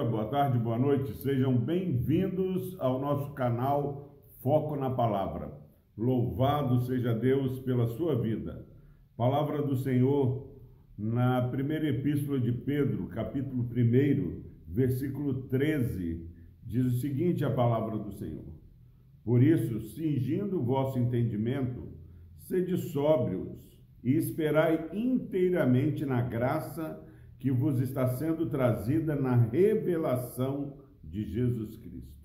dia, boa tarde, boa noite. Sejam bem-vindos ao nosso canal Foco na Palavra. Louvado seja Deus pela sua vida. Palavra do Senhor na primeira epístola de Pedro, capítulo 1, versículo 13, diz o seguinte: a palavra do Senhor. Por isso, cingindo o vosso entendimento, sede sóbrios e esperai inteiramente na graça que vos está sendo trazida na revelação de Jesus Cristo.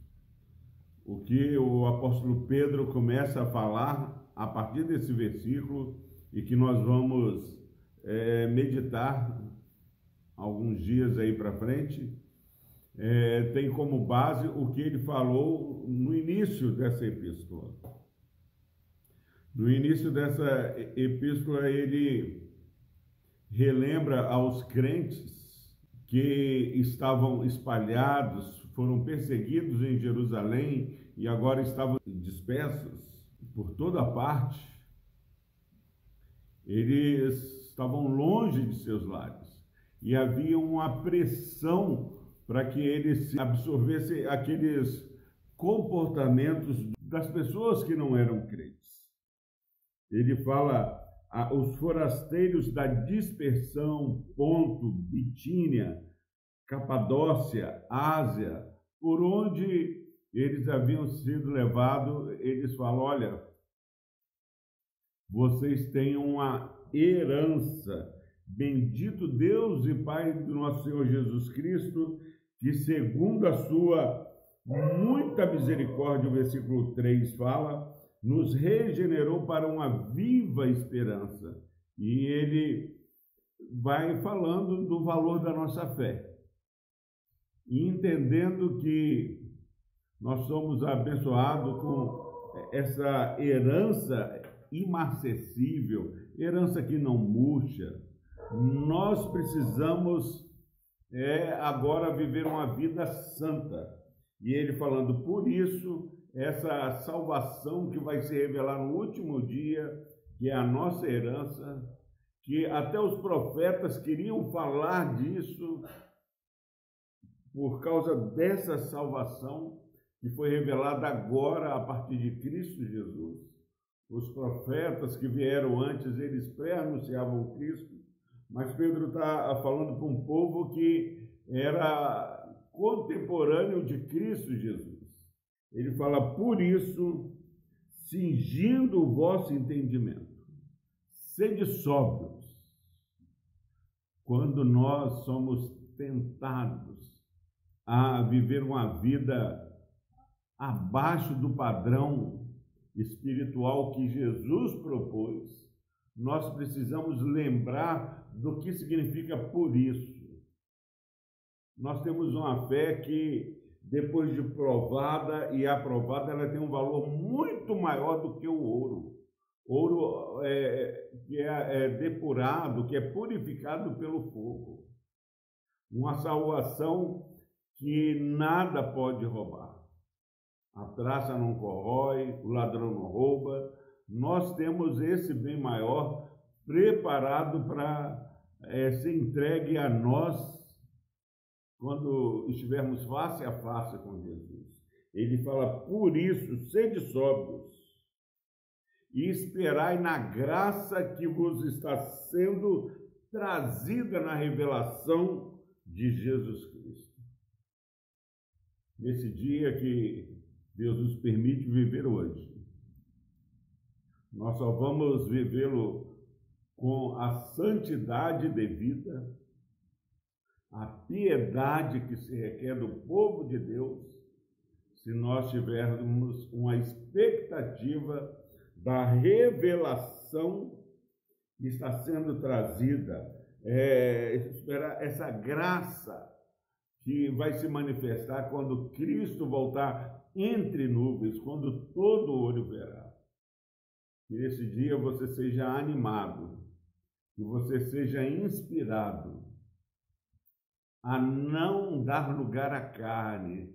O que o apóstolo Pedro começa a falar a partir desse versículo e que nós vamos é, meditar alguns dias aí para frente, é, tem como base o que ele falou no início dessa epístola. No início dessa epístola, ele relembra aos crentes que estavam espalhados, foram perseguidos em Jerusalém e agora estavam dispersos por toda parte. Eles estavam longe de seus lares e havia uma pressão para que eles absorvessem aqueles comportamentos das pessoas que não eram crentes. Ele fala os forasteiros da dispersão, Ponto, Bitínia, Capadócia, Ásia, por onde eles haviam sido levados, eles falam: olha, vocês têm uma herança. Bendito Deus e Pai do nosso Senhor Jesus Cristo, que segundo a sua muita misericórdia, o versículo 3 fala, nos regenerou para uma viva esperança. E ele vai falando do valor da nossa fé. E entendendo que nós somos abençoados com essa herança imarcessível, herança que não murcha. Nós precisamos é, agora viver uma vida santa. E ele falando, por isso essa salvação que vai se revelar no último dia, que é a nossa herança, que até os profetas queriam falar disso por causa dessa salvação que foi revelada agora a partir de Cristo Jesus. Os profetas que vieram antes, eles pré-anunciavam Cristo, mas Pedro está falando para um povo que era contemporâneo de Cristo Jesus. Ele fala, por isso, cingindo o vosso entendimento, sede sóbrios. Quando nós somos tentados a viver uma vida abaixo do padrão espiritual que Jesus propôs, nós precisamos lembrar do que significa por isso. Nós temos uma fé que depois de provada e aprovada, ela tem um valor muito maior do que o ouro. Ouro é, que é, é depurado, que é purificado pelo fogo. Uma salvação que nada pode roubar. A traça não corrói, o ladrão não rouba. Nós temos esse bem maior preparado para é, ser entregue a nós quando estivermos face a face com Jesus. Ele fala: Por isso, sede sóbrios e esperai na graça que vos está sendo trazida na revelação de Jesus Cristo. Nesse dia que Deus nos permite viver hoje, nós só vamos vivê-lo com a santidade devida a piedade que se requer do povo de Deus, se nós tivermos uma expectativa da revelação que está sendo trazida, é, esperar essa graça que vai se manifestar quando Cristo voltar entre nuvens, quando todo olho verá. Que nesse dia você seja animado, que você seja inspirado a não dar lugar à carne,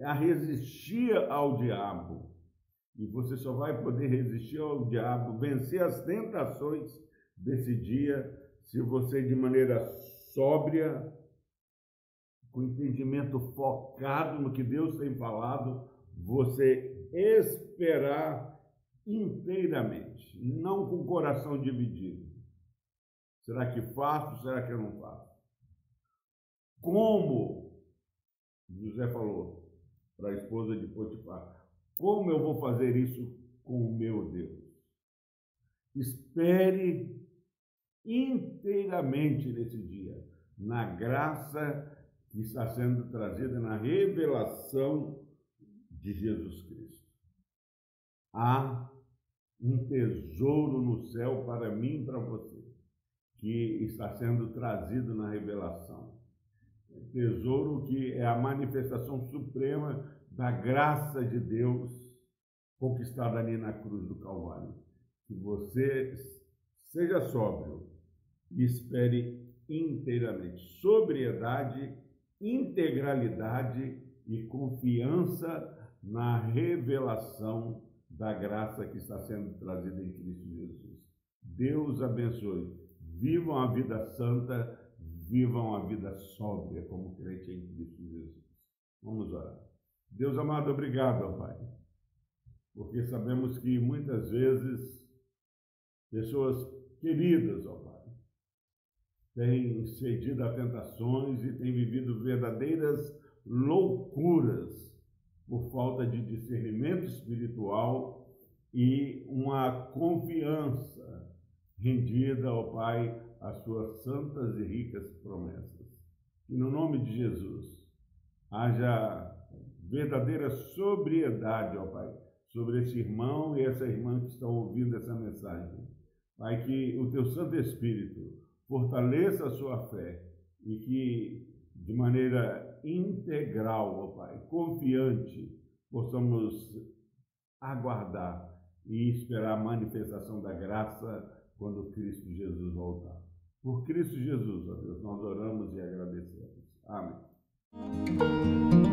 a resistir ao diabo. E você só vai poder resistir ao diabo, vencer as tentações desse dia, se você, de maneira sóbria, com entendimento focado no que Deus tem falado, você esperar inteiramente, não com o coração dividido. Será que faço? Será que eu não faço? Como José falou para a esposa de Potifar, como eu vou fazer isso com o meu Deus? Espere inteiramente nesse dia, na graça que está sendo trazida na revelação de Jesus Cristo. Há um tesouro no céu para mim e para você, que está sendo trazido na revelação. Tesouro que é a manifestação suprema da graça de Deus conquistada ali na cruz do Calvário. Que você seja sóbrio e espere inteiramente. Sobriedade, integralidade e confiança na revelação da graça que está sendo trazida em Cristo Jesus. Deus abençoe. Vivam a vida santa, vivam a vida sóbria como crente em Cristo Jesus. Vamos orar. Deus amado, obrigado, Pai, porque sabemos que muitas vezes pessoas queridas, ó Pai, têm cedido a tentações e têm vivido verdadeiras loucuras por falta de discernimento espiritual e uma confiança rendida ao Pai às suas santas e ricas promessas. E no nome de Jesus, haja verdadeira sobriedade, ó Pai, sobre esse irmão e essa irmã que estão ouvindo essa mensagem. Pai, que o teu Santo Espírito fortaleça a sua fé e que de maneira integral, ó Pai, confiante, possamos aguardar e esperar a manifestação da graça quando Cristo Jesus voltar. Por Cristo Jesus, Deus, nós oramos e agradecemos. Amém.